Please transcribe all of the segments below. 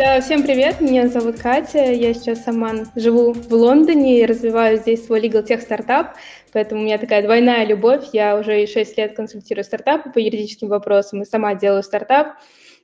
Да, всем привет, меня зовут Катя, я сейчас сама живу в Лондоне и развиваю здесь свой legal tech стартап, поэтому у меня такая двойная любовь, я уже 6 лет консультирую стартапы по юридическим вопросам и сама делаю стартап.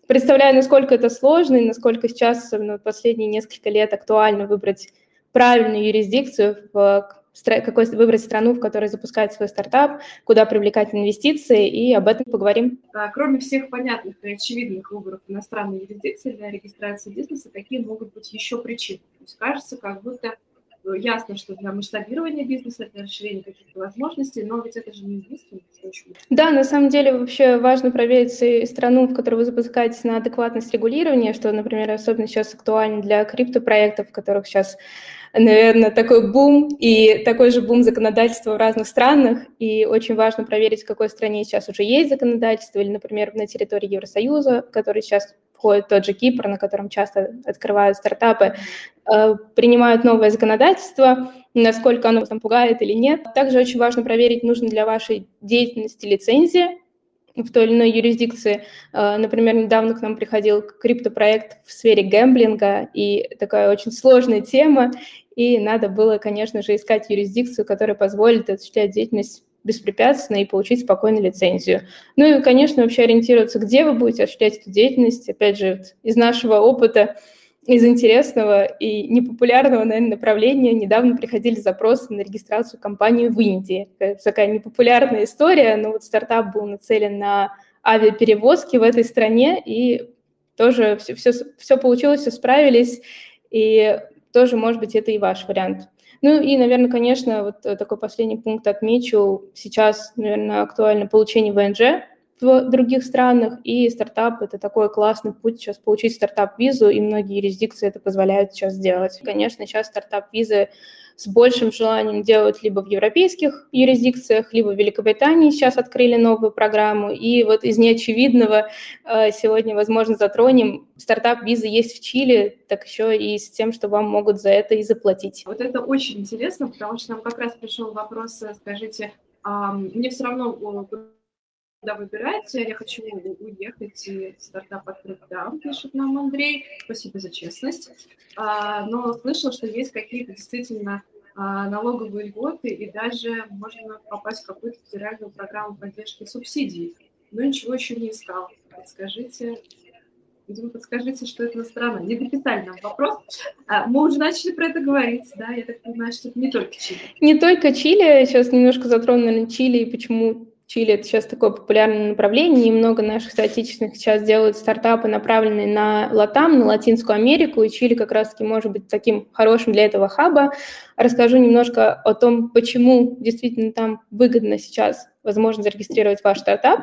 Представляю, насколько это сложно и насколько сейчас, особенно последние несколько лет, актуально выбрать правильную юрисдикцию в какой выбрать страну, в которой запускать свой стартап, куда привлекать инвестиции, и об этом поговорим. А, кроме всех понятных и очевидных выборов иностранной юрисдикции для регистрации бизнеса, какие могут быть еще причины? То есть кажется, как будто ну, ясно, что для масштабирования бизнеса, для расширения каких-то возможностей, но ведь это же не единственный случай. Да, на самом деле вообще важно проверить страну, в которой вы запускаетесь на адекватность регулирования, что, например, особенно сейчас актуально для криптопроектов, в которых сейчас наверное, такой бум и такой же бум законодательства в разных странах. И очень важно проверить, в какой стране сейчас уже есть законодательство, или, например, на территории Евросоюза, который сейчас входит тот же Кипр, на котором часто открывают стартапы, э, принимают новое законодательство, насколько оно там пугает или нет. Также очень важно проверить, нужно для вашей деятельности лицензия, в той или иной юрисдикции. Э, например, недавно к нам приходил криптопроект в сфере гэмблинга, и такая очень сложная тема, и надо было, конечно же, искать юрисдикцию, которая позволит осуществлять деятельность беспрепятственно и получить спокойно лицензию. Ну и, конечно, вообще ориентироваться, где вы будете осуществлять эту деятельность. Опять же, из нашего опыта, из интересного и непопулярного, наверное, направления недавно приходили запросы на регистрацию компании в Индии. Это такая непопулярная история, но вот стартап был нацелен на авиаперевозки в этой стране, и тоже все, все, все получилось, все справились, и тоже, может быть, это и ваш вариант. Ну и, наверное, конечно, вот такой последний пункт отмечу. Сейчас, наверное, актуально получение ВНЖ в других странах, и стартап – это такой классный путь сейчас получить стартап-визу, и многие юрисдикции это позволяют сейчас сделать. Конечно, сейчас стартап-визы с большим желанием делают либо в европейских юрисдикциях, либо в Великобритании сейчас открыли новую программу. И вот из неочевидного э, сегодня, возможно, затронем. Стартап-виза есть в Чили, так еще и с тем, что вам могут за это и заплатить. Вот это очень интересно, потому что нам как раз пришел вопрос, э, скажите, мне все равно куда выбирать. Я хочу уехать и стартап открыть там, пишет нам Андрей. Спасибо за честность. А, но слышал, что есть какие-то действительно а, налоговые льготы и даже можно попасть в какую-то федеральную программу поддержки субсидий. Но ничего еще не искал. Подскажите, Видимо, подскажите, что это за страна. Не дописали нам вопрос. А, мы уже начали про это говорить, да? Я так понимаю, что это не только Чили. Не только Чили. Сейчас немножко затронули Чили и почему Чили это сейчас такое популярное направление, и много наших соотечественных сейчас делают стартапы, направленные на Латам, на Латинскую Америку, и Чили как раз-таки может быть таким хорошим для этого хаба. Расскажу немножко о том, почему действительно там выгодно сейчас возможно зарегистрировать ваш стартап.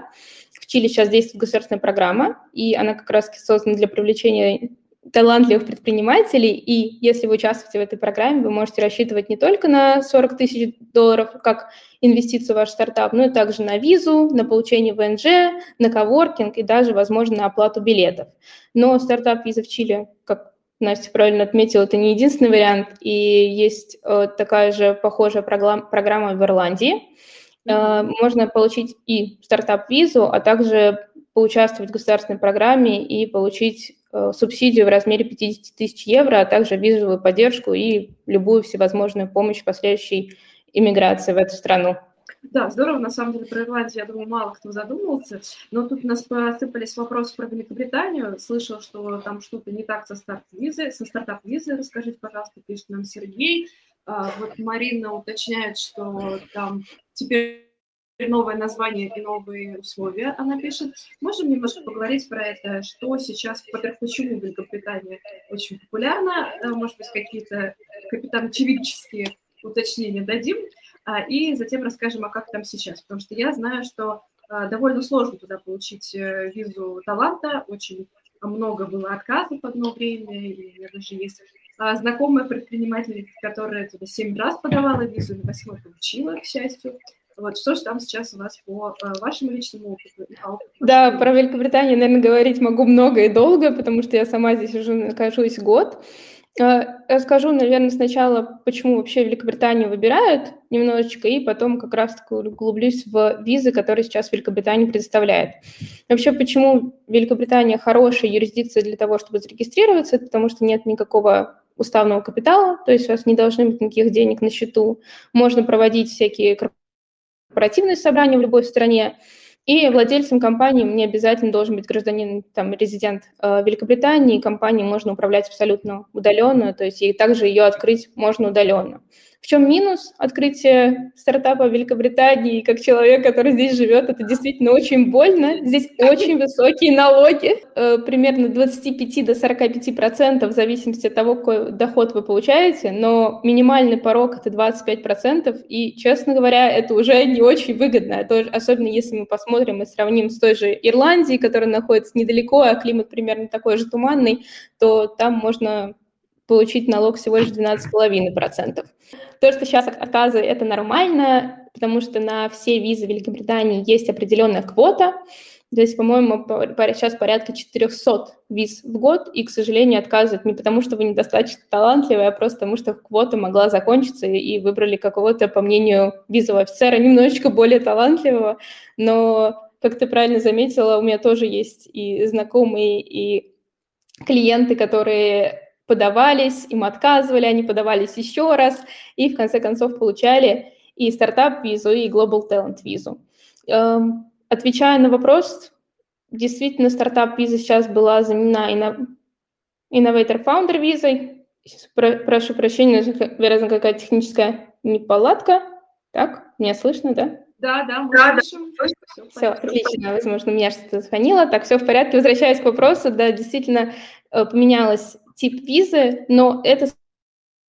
В Чили сейчас действует государственная программа, и она как раз создана для привлечения талантливых предпринимателей, и если вы участвуете в этой программе, вы можете рассчитывать не только на 40 тысяч долларов как инвестицию в ваш стартап, но и также на визу, на получение ВНЖ, на коворкинг и даже, возможно, на оплату билетов. Но стартап-виза в Чили, как Настя правильно отметила, это не единственный вариант, и есть э, такая же похожая программа, программа в Ирландии. Э, можно получить и стартап-визу, а также поучаствовать в государственной программе и получить субсидию в размере 50 тысяч евро, а также визовую поддержку и любую всевозможную помощь в последующей иммиграции в эту страну. Да, здорово, на самом деле, про Ирландию, я думаю, мало кто задумывался, но тут у нас посыпались вопросы про Великобританию, слышал, что там что-то не так со старт-визой, со стартап-визой, расскажите, пожалуйста, пишет нам Сергей. А, вот Марина уточняет, что там теперь новое название и новые условия, она пишет. Можем немножко поговорить про это, что сейчас, во-первых, почему Великобритания очень популярна, э, может быть, какие-то капитан очевидческие уточнения дадим, а, и затем расскажем, а как там сейчас. Потому что я знаю, что а, довольно сложно туда получить э, визу таланта, очень много было отказов одно время, и меня даже есть а, знакомая предпринимательница, которая туда семь раз подавала визу, на восьмой получила, к счастью. Вот что же там сейчас у вас по э, вашему личному опыту? Да, про Великобританию, наверное, говорить могу много и долго, потому что я сама здесь уже нахожусь год. Э, расскажу, наверное, сначала, почему вообще Великобританию выбирают немножечко, и потом как раз-таки углублюсь в визы, которые сейчас Великобритания предоставляет. Вообще, почему Великобритания хорошая юрисдикция для того, чтобы зарегистрироваться, потому что нет никакого уставного капитала, то есть у вас не должны быть никаких денег на счету. Можно проводить всякие корпоративные собрания в любой стране, и владельцем компании не обязательно должен быть гражданин, там, резидент э, Великобритании, компанией можно управлять абсолютно удаленно, то есть и также ее открыть можно удаленно. В чем минус открытия стартапа в Великобритании? Как человек, который здесь живет, это действительно очень больно. Здесь очень высокие налоги, э, примерно 25 до 45 процентов в зависимости от того, какой доход вы получаете, но минимальный порог это 25 процентов, и, честно говоря, это уже не очень выгодно, особенно если мы посмотрим и сравним с той же Ирландией, которая находится недалеко, а климат примерно такой же туманный, то там можно получить налог всего лишь 12,5%. То, что сейчас отказы, это нормально, потому что на все визы Великобритании есть определенная квота, то есть, по-моему, сейчас порядка 400 виз в год, и, к сожалению, отказывают не потому, что вы недостаточно талантливые, а просто потому, что квота могла закончиться, и выбрали какого-то, по мнению визового офицера, немножечко более талантливого. Но, как ты правильно заметила, у меня тоже есть и знакомые, и клиенты, которые подавались, им отказывали, они подавались еще раз, и в конце концов получали и стартап-визу, и Global Talent визу. Эм, отвечая на вопрос, действительно, стартап-виза сейчас была заменена Innovator Founder визой. прошу прощения, наверное, какая-то техническая неполадка. Так, меня слышно, да? Да, да, мы да, слышим. Да. Все, все отлично. Возможно, меня что-то звонило. Так, все в порядке. Возвращаясь к вопросу, да, действительно э, поменялась тип визы, но это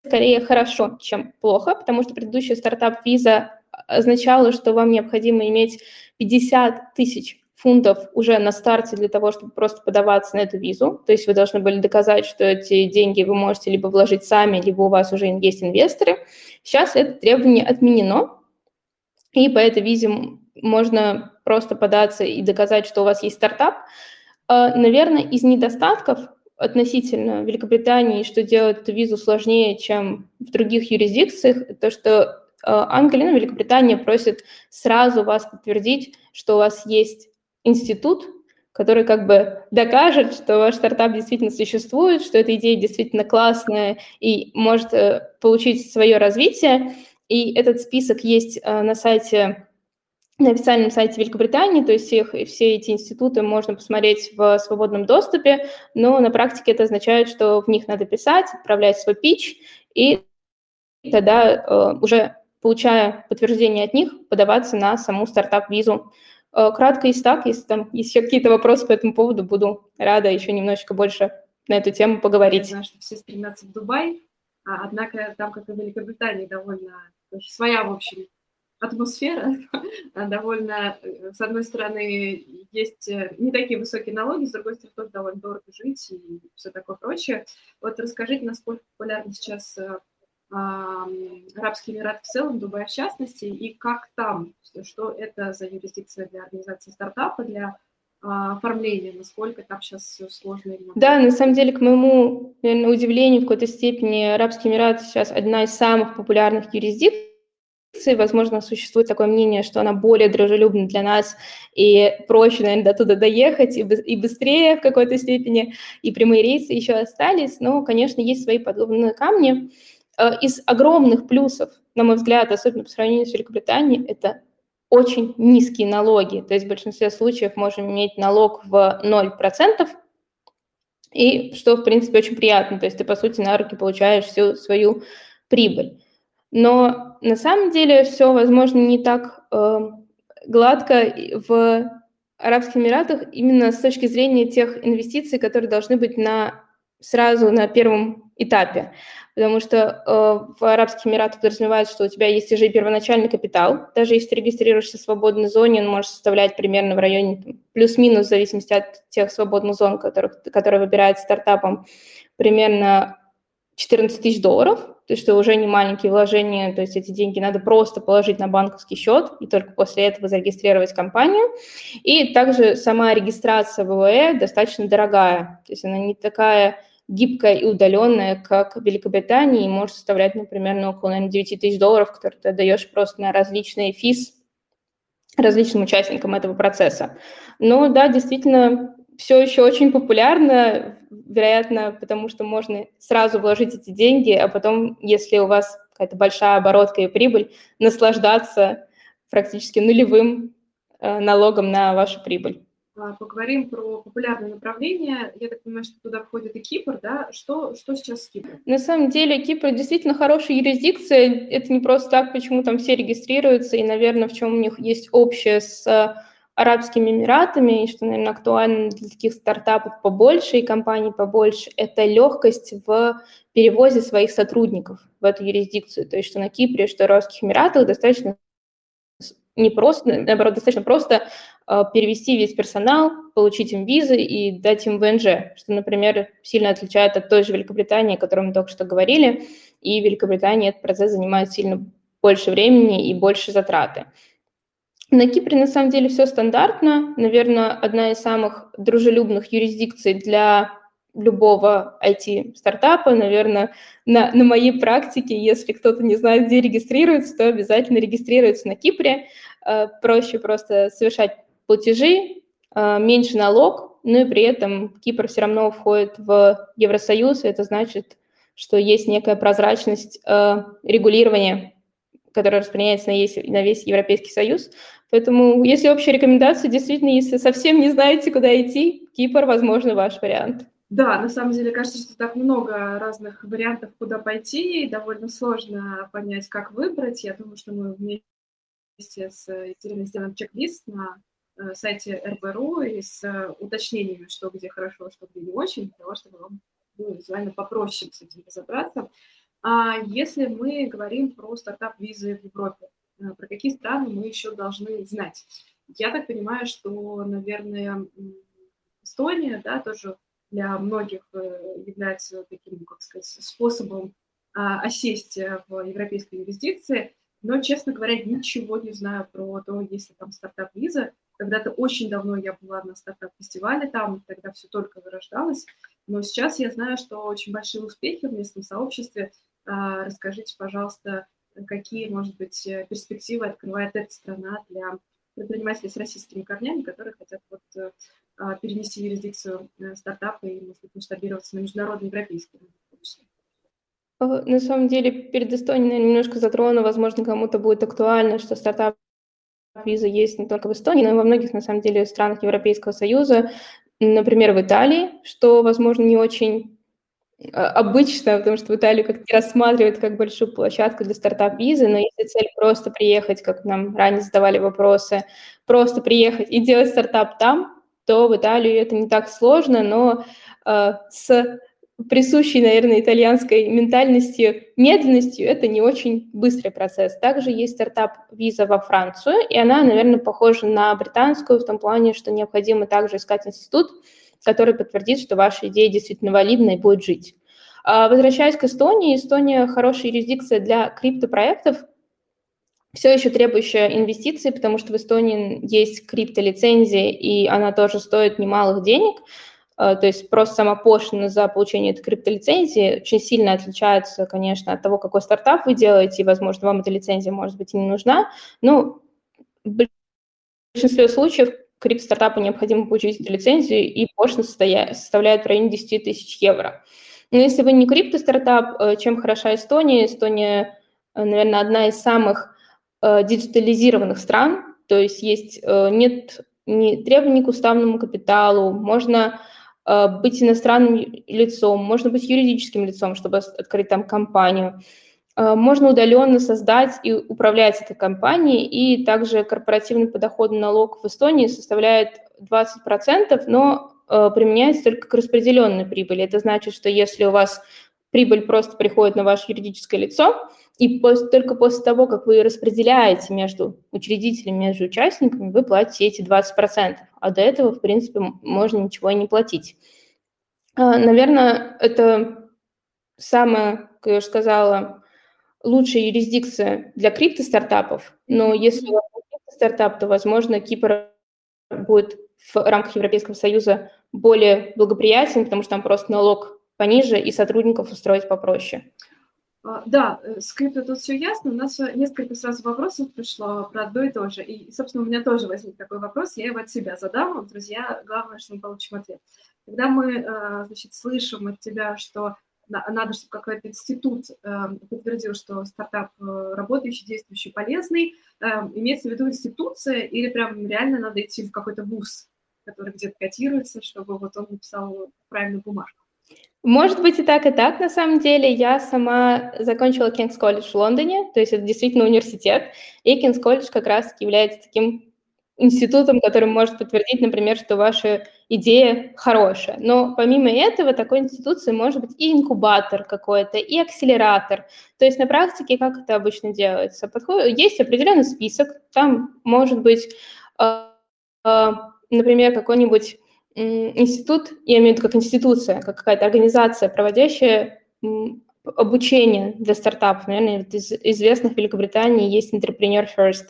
скорее хорошо, чем плохо, потому что предыдущая стартап-виза означала, что вам необходимо иметь 50 тысяч фунтов уже на старте для того, чтобы просто подаваться на эту визу. То есть вы должны были доказать, что эти деньги вы можете либо вложить сами, либо у вас уже есть инвесторы. Сейчас это требование отменено, и по этой визе можно просто податься и доказать, что у вас есть стартап. А, наверное, из недостатков относительно Великобритании, что делает визу сложнее, чем в других юрисдикциях, то, что э, Англия, ну, Великобритания просит сразу вас подтвердить, что у вас есть институт, который как бы докажет, что ваш стартап действительно существует, что эта идея действительно классная и может э, получить свое развитие. И этот список есть э, на сайте на официальном сайте Великобритании, то есть их, все эти институты можно посмотреть в свободном доступе, но на практике это означает, что в них надо писать, отправлять свой пич, и тогда э, уже получая подтверждение от них, подаваться на саму стартап-визу. Э, кратко и так, если там есть какие-то вопросы по этому поводу, буду рада еще немножечко больше на эту тему поговорить. Я знаю, что все стремятся в Дубай, а, однако там, как и в Великобритании, довольно своя, в общем, атмосфера довольно, э, с одной стороны, есть э, не такие высокие налоги, с другой стороны, тоже довольно дорого жить и все такое прочее. Вот расскажите, насколько популярны сейчас э, Арабские Эмираты в целом, Дубай в частности, и как там, что это за юрисдикция для организации стартапа, для оформления, насколько там сейчас все сложно? Да, на самом деле, к моему наверное, удивлению, в какой-то степени Арабские Эмираты сейчас одна из самых популярных юрисдикций, Возможно, существует такое мнение, что она более дружелюбна для нас и проще, наверное, до туда доехать и, и быстрее в какой-то степени, и прямые рейсы еще остались, но, конечно, есть свои подобные камни. Э, из огромных плюсов, на мой взгляд, особенно по сравнению с Великобританией, это очень низкие налоги. То есть в большинстве случаев можем иметь налог в 0%, и что, в принципе, очень приятно. То есть ты, по сути, на руки получаешь всю свою прибыль. Но на самом деле все, возможно, не так э, гладко в Арабских Эмиратах именно с точки зрения тех инвестиций, которые должны быть на, сразу на первом этапе. потому что э, в Арабских Эмиратах подразумевается, что у тебя есть уже первоначальный капитал, даже если ты регистрируешься в свободной зоне, он может составлять примерно в районе плюс-минус, в зависимости от тех свободных зон, которых, которые выбирает стартапом, примерно 14 тысяч долларов, то есть что уже не маленькие вложения, то есть эти деньги надо просто положить на банковский счет и только после этого зарегистрировать компанию. И также сама регистрация в ВВЭ достаточно дорогая, то есть она не такая гибкая и удаленная, как в Великобритании, и может составлять, например, ну, около наверное, 9 тысяч долларов, которые ты отдаешь просто на различные физ различным участникам этого процесса. Но да, действительно, все еще очень популярно, вероятно, потому что можно сразу вложить эти деньги, а потом, если у вас какая-то большая оборотка и прибыль, наслаждаться практически нулевым э, налогом на вашу прибыль. А, поговорим про популярные направления. Я так понимаю, что туда входит и Кипр, да? Что, что сейчас с Кипром? На самом деле Кипр действительно хорошая юрисдикция. Это не просто так, почему там все регистрируются, и, наверное, в чем у них есть общее с Арабскими Эмиратами, и что, наверное, актуально для таких стартапов побольше и компаний побольше, это легкость в перевозе своих сотрудников в эту юрисдикцию. То есть что на Кипре, что в Арабских Эмиратах достаточно не просто, наоборот, достаточно просто э, перевести весь персонал, получить им визы и дать им ВНЖ, что, например, сильно отличает от той же Великобритании, о которой мы только что говорили, и в Великобритании этот процесс занимает сильно больше времени и больше затраты. На Кипре на самом деле все стандартно. Наверное, одна из самых дружелюбных юрисдикций для любого IT-стартапа, наверное, на, на моей практике, если кто-то не знает, где регистрируется, то обязательно регистрируется на Кипре. Э, проще просто совершать платежи, э, меньше налог, но и при этом Кипр все равно входит в Евросоюз, и это значит, что есть некая прозрачность э, регулирования которая распространяется на весь, на весь Европейский Союз. Поэтому, если общая рекомендация, действительно, если совсем не знаете, куда идти, Кипр, возможно, ваш вариант. Да, на самом деле, кажется, что так много разных вариантов, куда пойти, и довольно сложно понять, как выбрать. Я думаю, что мы вместе с Екатериной сделаем чек-лист на э, сайте РБРУ и с уточнениями, что где хорошо, что где не очень, для того, чтобы вам было визуально попроще с этим разобраться. А если мы говорим про стартап-визы в Европе, э, про какие страны мы еще должны знать? Я так понимаю, что, наверное, Эстония, да, тоже для многих э, является таким, как сказать, способом а, осесть в европейской юрисдикции, но, честно говоря, ничего не знаю про то, есть ли там стартап-виза. Когда-то очень давно я была на стартап-фестивале там, тогда все только вырождалось, но сейчас я знаю, что очень большие успехи в местном сообществе – а, расскажите, пожалуйста, какие, может быть, э, перспективы открывает эта страна для предпринимателей с российскими корнями, которые хотят вот э, а, перенести юрисдикцию э, стартапа и, может быть, масштабироваться на международный европейский рынок. На самом деле, перед Эстонией наверное, немножко затрону, возможно, кому-то будет актуально, что стартап виза есть не только в Эстонии, но и во многих, на самом деле, странах Европейского Союза, например, в Италии, что, возможно, не очень обычно, потому что в Италию как-то рассматривают как большую площадку для стартап-визы, но если цель просто приехать, как нам ранее задавали вопросы, просто приехать и делать стартап там, то в Италию это не так сложно, но э, с присущей, наверное, итальянской ментальностью, медленностью, это не очень быстрый процесс. Также есть стартап-виза во Францию, и она, наверное, похожа на британскую в том плане, что необходимо также искать институт, который подтвердит, что ваша идея действительно валидна и будет жить. А, возвращаясь к Эстонии, Эстония хорошая юрисдикция для криптопроектов, все еще требующая инвестиций, потому что в Эстонии есть криптолицензия, и она тоже стоит немалых денег. А, то есть просто сама пошлина за получение этой криптолицензии очень сильно отличается, конечно, от того, какой стартап вы делаете, и, возможно, вам эта лицензия, может быть, и не нужна. Но в большинстве случаев крипт-стартапу необходимо получить эту лицензию, и пошлина составляет в районе 10 тысяч евро. Но если вы не крипто-стартап, э, чем хороша Эстония? Эстония, э, наверное, одна из самых э, диджитализированных стран, то есть есть, нет ни требований к уставному капиталу, можно быть иностранным лицом, можно быть юридическим лицом, чтобы открыть там компанию. Можно удаленно создать и управлять этой компанией, и также корпоративный подоходный налог в Эстонии составляет 20%, но э, применяется только к распределенной прибыли. Это значит, что если у вас прибыль просто приходит на ваше юридическое лицо, и после, только после того, как вы распределяете между учредителями, между участниками, вы платите эти 20%, а до этого, в принципе, можно ничего и не платить. А, наверное, это самая, как я уже сказала, лучшая юрисдикция для крипто-стартапов, но если у вас стартап, то, возможно, Кипр будет в рамках Европейского Союза более благоприятен, потому что там просто налог пониже и сотрудников устроить попроще. А, да, э, с крипто тут все ясно. У нас несколько сразу вопросов пришло про одно и то же. И, собственно, у меня тоже возник такой вопрос, я его от себя задам. Друзья, главное, что мы получим ответ. Когда мы, э, значит, слышим от тебя, что надо, чтобы какой-то институт э, подтвердил, что стартап работающий, действующий, полезный, имеется в виду институция или прям реально надо идти в какой-то вуз, который где-то котируется, чтобы вот он написал правильную бумажку? Может быть и так, и так, на самом деле. Я сама закончила Кингс колледж в Лондоне, то есть это действительно университет, и Кингс колледж как раз является таким институтом, который может подтвердить, например, что ваша идея хорошая. Но помимо этого, такой институции может быть и инкубатор какой-то, и акселератор. То есть на практике как это обычно делается? Подход... Есть определенный список, там может быть, э, э, например, какой-нибудь институт, я имею в виду как институция, как какая-то организация, проводящая обучение для стартапов. Наверное, из известных в Великобритании есть Entrepreneur First.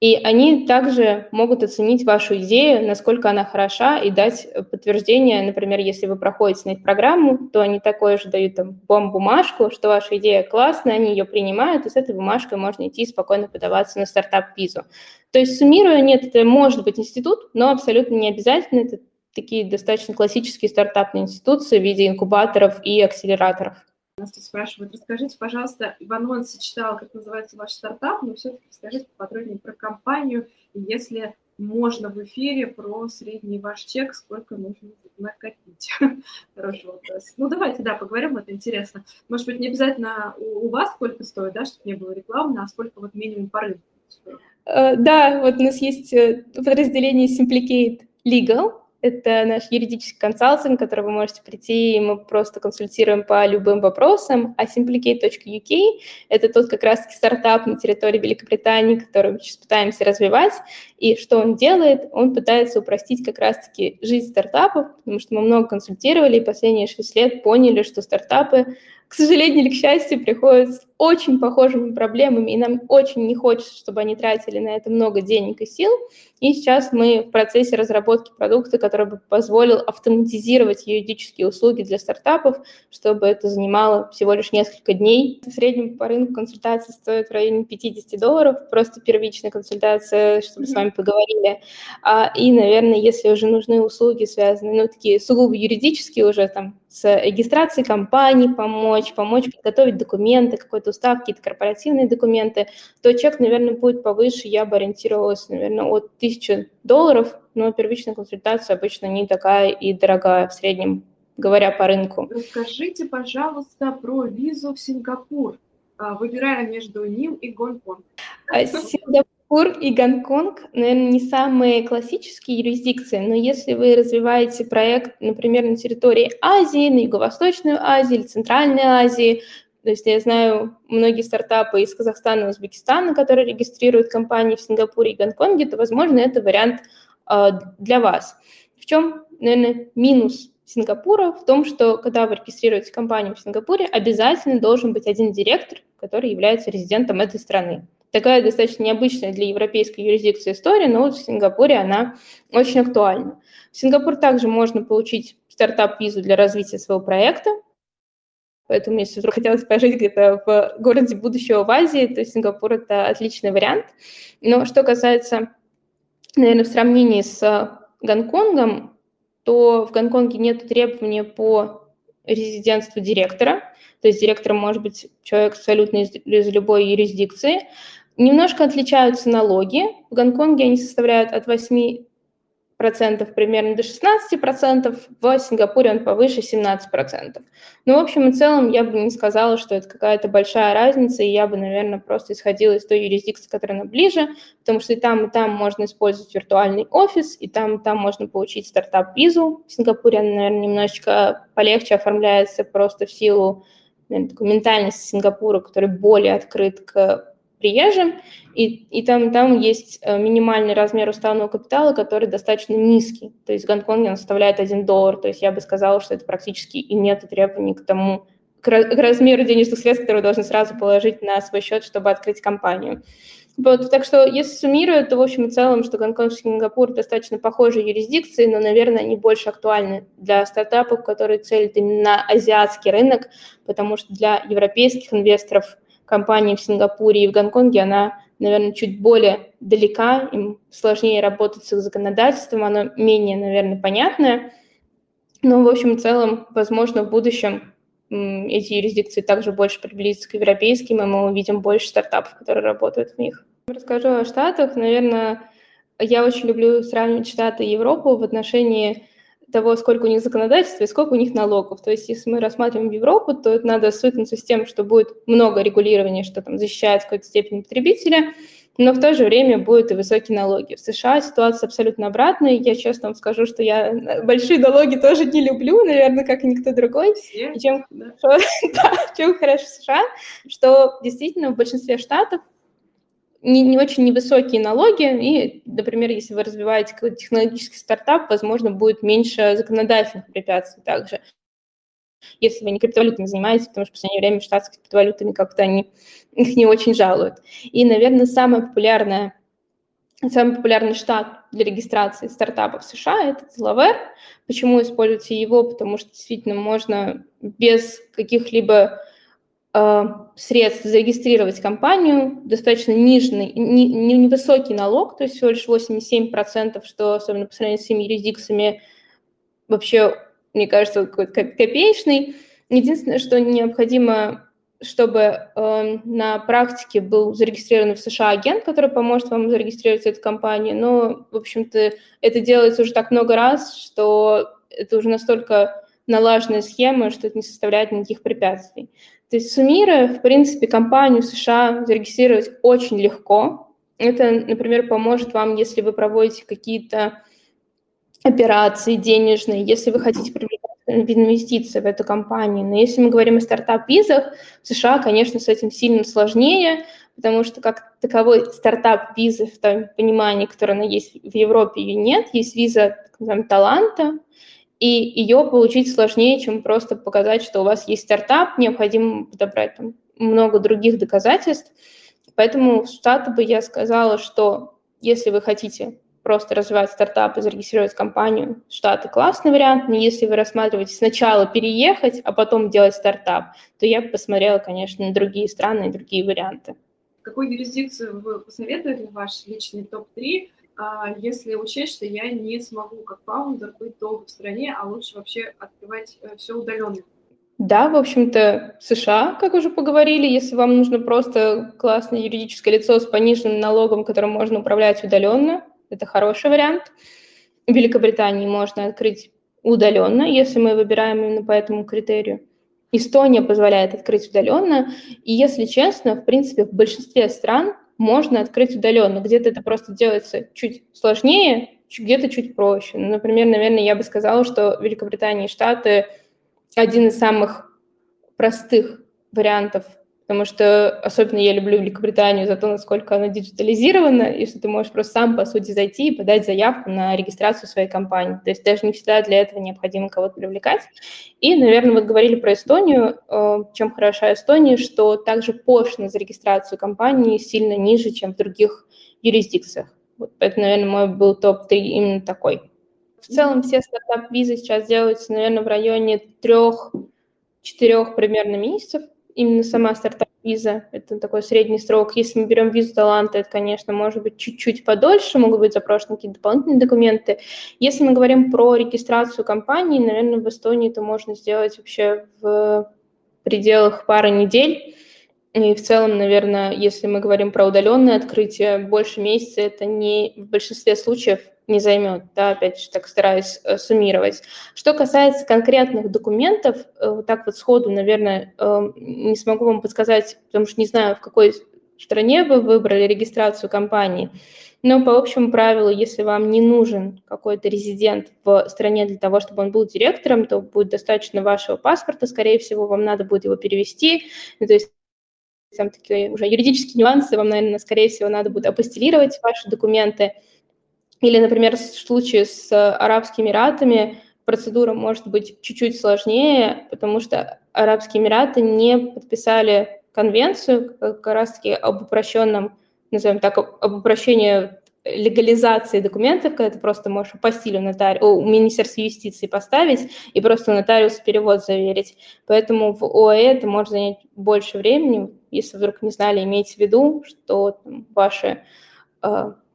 И они также могут оценить вашу идею, насколько она хороша, и дать подтверждение, например, если вы проходите на эту программу, то они такое же дают там вам бумажку, что ваша идея классная, они ее принимают, и с этой бумажкой можно идти спокойно подаваться на стартап-визу. То есть, суммируя, нет, это может быть институт, но абсолютно не обязательно, это такие достаточно классические стартапные институции в виде инкубаторов и акселераторов. Нас тут спрашивают, расскажите, пожалуйста, в анонсе читала, как называется ваш стартап, но все-таки расскажите поподробнее про компанию, и если можно в эфире про средний ваш чек, сколько нужно накопить. Хороший вопрос. Ну, давайте, да, поговорим, это интересно. Может быть, не обязательно у вас сколько стоит, да, чтобы не было рекламно, а сколько вот минимум по рынку. Uh, да, вот у нас есть э, подразделение Simplicate Legal, это наш юридический консалтинг, который вы можете прийти, и мы просто консультируем по любым вопросам. А simplicate.uk – это тот как раз-таки стартап на территории Великобритании, который мы сейчас пытаемся развивать. И что он делает? Он пытается упростить как раз-таки жизнь стартапов, потому что мы много консультировали, и последние шесть лет поняли, что стартапы к сожалению или к счастью, приходят с очень похожими проблемами, и нам очень не хочется, чтобы они тратили на это много денег и сил. И сейчас мы в процессе разработки продукта, который бы позволил автоматизировать юридические услуги для стартапов, чтобы это занимало всего лишь несколько дней. В среднем по рынку консультация стоит в районе 50 долларов, просто первичная консультация, чтобы mm-hmm. с вами поговорили. А, и, наверное, если уже нужны услуги, связанные, ну, такие сугубо юридические уже, там, с регистрацией компании помочь, помочь подготовить документы, какой-то устав, какие-то корпоративные документы, то чек, наверное, будет повыше. Я бы ориентировалась, наверное, от 1000 долларов, но первичная консультация обычно не такая и дорогая в среднем, говоря по рынку. Расскажите, пожалуйста, про визу в Сингапур, а, выбирая между ним и Гонконг. А, Сингапур Сингапур и Гонконг, наверное, не самые классические юрисдикции, но если вы развиваете проект, например, на территории Азии, на Юго-Восточную Азию или Центральной Азии, то есть я знаю многие стартапы из Казахстана и Узбекистана, которые регистрируют компании в Сингапуре и Гонконге, то, возможно, это вариант э, для вас. В чем, наверное, минус Сингапура? В том, что когда вы регистрируете компанию в Сингапуре, обязательно должен быть один директор, который является резидентом этой страны. Такая достаточно необычная для европейской юрисдикции история, но вот в Сингапуре она очень актуальна. В Сингапур также можно получить стартап-визу для развития своего проекта, Поэтому, если вдруг хотелось пожить где-то в городе будущего в Азии, то Сингапур – это отличный вариант. Но что касается, наверное, в сравнении с Гонконгом, то в Гонконге нет требования по резидентству директора, то есть директором может быть человек абсолютно из, из любой юрисдикции. Немножко отличаются налоги. В Гонконге они составляют от 8 процентов примерно до 16 процентов, в Сингапуре он повыше 17 процентов. Но, ну, в общем и целом, я бы не сказала, что это какая-то большая разница, и я бы, наверное, просто исходила из той юрисдикции, которая нам ближе, потому что и там, и там можно использовать виртуальный офис, и там, и там можно получить стартап-визу. В Сингапуре она, наверное, немножечко полегче оформляется просто в силу наверное, такой ментальности Сингапура, который более открыт к приезжим, и, и там, там есть э, минимальный размер уставного капитала, который достаточно низкий. То есть в Гонконге он составляет 1 доллар, то есть я бы сказала, что это практически и нет требований к тому, к, размеру денежных средств, которые должны сразу положить на свой счет, чтобы открыть компанию. Вот, так что, если суммировать, то, в общем и целом, что Гонконг и Сингапур достаточно похожие юрисдикции, но, наверное, они больше актуальны для стартапов, которые целят именно азиатский рынок, потому что для европейских инвесторов – компании в Сингапуре и в Гонконге, она, наверное, чуть более далека, им сложнее работать с их законодательством, оно менее, наверное, понятное. Но, в общем и целом, возможно, в будущем эти юрисдикции также больше приблизятся к европейским, и мы увидим больше стартапов, которые работают в них. Расскажу о Штатах. Наверное, я очень люблю сравнивать Штаты и Европу в отношении того, сколько у них законодательства и сколько у них налогов. То есть если мы рассматриваем Европу, то это надо свыкнуться с тем, что будет много регулирования, что там защищает в какой-то степени потребителя, но в то же время будут и высокие налоги. В США ситуация абсолютно обратная. Я честно вам скажу, что я большие налоги тоже не люблю, наверное, как и никто другой. Все, и чем, да. Что, да, чем хорошо США, что действительно в большинстве штатов не, не очень невысокие налоги, и, например, если вы развиваете какой-то технологический стартап, возможно, будет меньше законодательных препятствий также. Если вы не криптовалютами занимаетесь, потому что в последнее время штатские криптовалютами как-то они их не очень жалуют. И, наверное, самое популярное, самый популярный штат для регистрации стартапов в США – это Delaware. Почему используйте его? Потому что действительно можно без каких-либо средств зарегистрировать компанию, достаточно нижний, не, невысокий налог, то есть всего лишь 87%, что особенно по сравнению с всеми юрисдикциями вообще, мне кажется, какой-то копеечный. Единственное, что необходимо, чтобы э, на практике был зарегистрирован в США агент, который поможет вам зарегистрировать эту компанию, но, в общем-то, это делается уже так много раз, что это уже настолько налаженная схема, что это не составляет никаких препятствий. То есть суммируя, в принципе, компанию США зарегистрировать очень легко. Это, например, поможет вам, если вы проводите какие-то операции денежные, если вы хотите привлекать инвестиции в эту компанию. Но если мы говорим о стартап-визах, в США, конечно, с этим сильно сложнее, потому что как таковой стартап-визы в том понимании, которое она есть в Европе, ее нет. Есть виза называемая, таланта, и ее получить сложнее, чем просто показать, что у вас есть стартап, необходимо подобрать там много других доказательств. Поэтому в Штаты бы я сказала, что если вы хотите просто развивать стартап и зарегистрировать компанию, Штаты классный вариант, но если вы рассматриваете сначала переехать, а потом делать стартап, то я бы посмотрела, конечно, на другие страны и другие варианты. Какую юрисдикцию вы посоветуете, ваш личный топ-3, а, если учесть, что я не смогу как фаундер быть долго в стране, а лучше вообще открывать э, все удаленно. Да, в общем-то, США, как уже поговорили, если вам нужно просто классное юридическое лицо с пониженным налогом, которым можно управлять удаленно, это хороший вариант. В Великобритании можно открыть удаленно, если мы выбираем именно по этому критерию. Эстония позволяет открыть удаленно, и, если честно, в принципе, в большинстве стран можно открыть удаленно. Где-то это просто делается чуть сложнее, где-то чуть проще. Ну, например, наверное, я бы сказала, что Великобритания и Штаты один из самых простых вариантов потому что особенно я люблю Великобританию за то, насколько она диджитализирована, и что ты можешь просто сам, по сути, зайти и подать заявку на регистрацию своей компании. То есть даже не всегда для этого необходимо кого-то привлекать. И, наверное, вот говорили про Эстонию. Э, чем хороша Эстония, что также пошлина за регистрацию компании сильно ниже, чем в других юрисдикциях. Вот это, наверное, мой был топ-3 именно такой. В целом все стартап-визы сейчас делаются, наверное, в районе трех-четырех примерно месяцев именно сама стартап-виза, это такой средний срок. Если мы берем визу таланта, это, конечно, может быть чуть-чуть подольше, могут быть запрошены какие-то дополнительные документы. Если мы говорим про регистрацию компании, наверное, в Эстонии это можно сделать вообще в пределах пары недель. И в целом, наверное, если мы говорим про удаленное открытие, больше месяца это не в большинстве случаев не займет, да, опять же, так стараюсь э, суммировать. Что касается конкретных документов, э, вот так вот сходу, наверное, э, не смогу вам подсказать, потому что не знаю, в какой стране вы выбрали регистрацию компании, но по общему правилу, если вам не нужен какой-то резидент в стране для того, чтобы он был директором, то будет достаточно вашего паспорта, скорее всего, вам надо будет его перевести, ну, то есть там такие уже юридические нюансы, вам, наверное, скорее всего, надо будет апостелировать ваши документы. Или, например, в случае с Арабскими Эмиратами процедура может быть чуть-чуть сложнее, потому что Арабские Эмираты не подписали конвенцию как раз-таки об упрощенном, назовем так, об упрощении легализации документов, когда ты просто можешь по стилю нотари... у Министерства юстиции поставить и просто нотариус перевод заверить. Поэтому в ОАЭ это может занять больше времени. Если вдруг не знали, имейте в виду, что там, ваши э,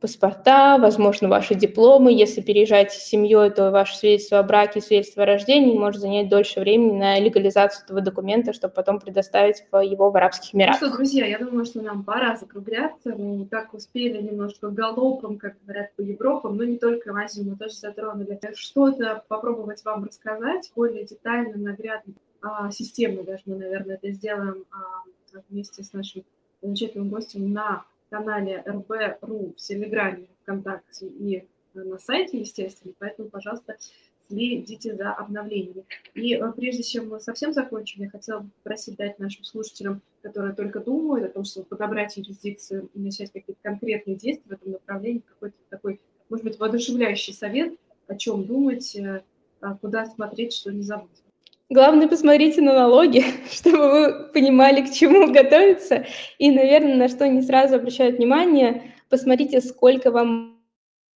паспорта, возможно, ваши дипломы. Если переезжаете с семьей, то ваше свидетельство о браке, свидетельство о рождении может занять дольше времени на легализацию этого документа, чтобы потом предоставить его в Арабских Эмиратах. Ну что, друзья, я думаю, что нам пора закругляться. Мы так успели немножко галопом, как говорят по Европам, но не только в Азию, мы тоже затронули. Что-то попробовать вам рассказать более детально, наглядно, а, системно даже мы, наверное, это сделаем а, вместе с нашим замечательным гостем на канале РБ.ру в Телеграме, ВКонтакте и э, на сайте, естественно, поэтому, пожалуйста, следите за обновлениями. И э, прежде чем мы совсем закончим, я хотела бы попросить дать нашим слушателям, которые только думают о том, чтобы подобрать юрисдикцию и начать какие-то конкретные действия в этом направлении, какой-то такой, может быть, воодушевляющий совет, о чем думать, э, а куда смотреть, что не забыть. Главное, посмотрите на налоги, чтобы вы понимали, к чему готовиться. И, наверное, на что не сразу обращают внимание, посмотрите, сколько вам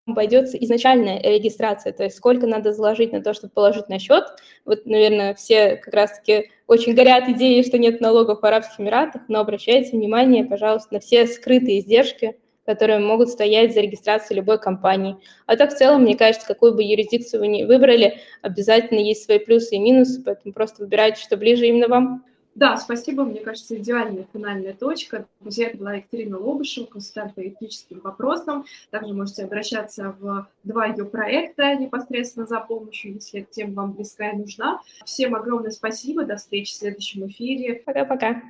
обойдется изначальная регистрация, то есть сколько надо заложить на то, чтобы положить на счет. Вот, наверное, все как раз-таки очень горят идеей, что нет налогов в Арабских Эмиратах, но обращайте внимание, пожалуйста, на все скрытые издержки, которые могут стоять за регистрацией любой компании. А так в целом, мне кажется, какую бы юрисдикцию вы ни выбрали, обязательно есть свои плюсы и минусы, поэтому просто выбирайте, что ближе именно вам. Да, спасибо. Мне кажется, идеальная финальная точка. Друзья, это была Екатерина Лобышева, консультант по этическим вопросам. Также можете обращаться в два ее проекта непосредственно за помощью, если эта тема вам близка и нужна. Всем огромное спасибо. До встречи в следующем эфире. Пока-пока.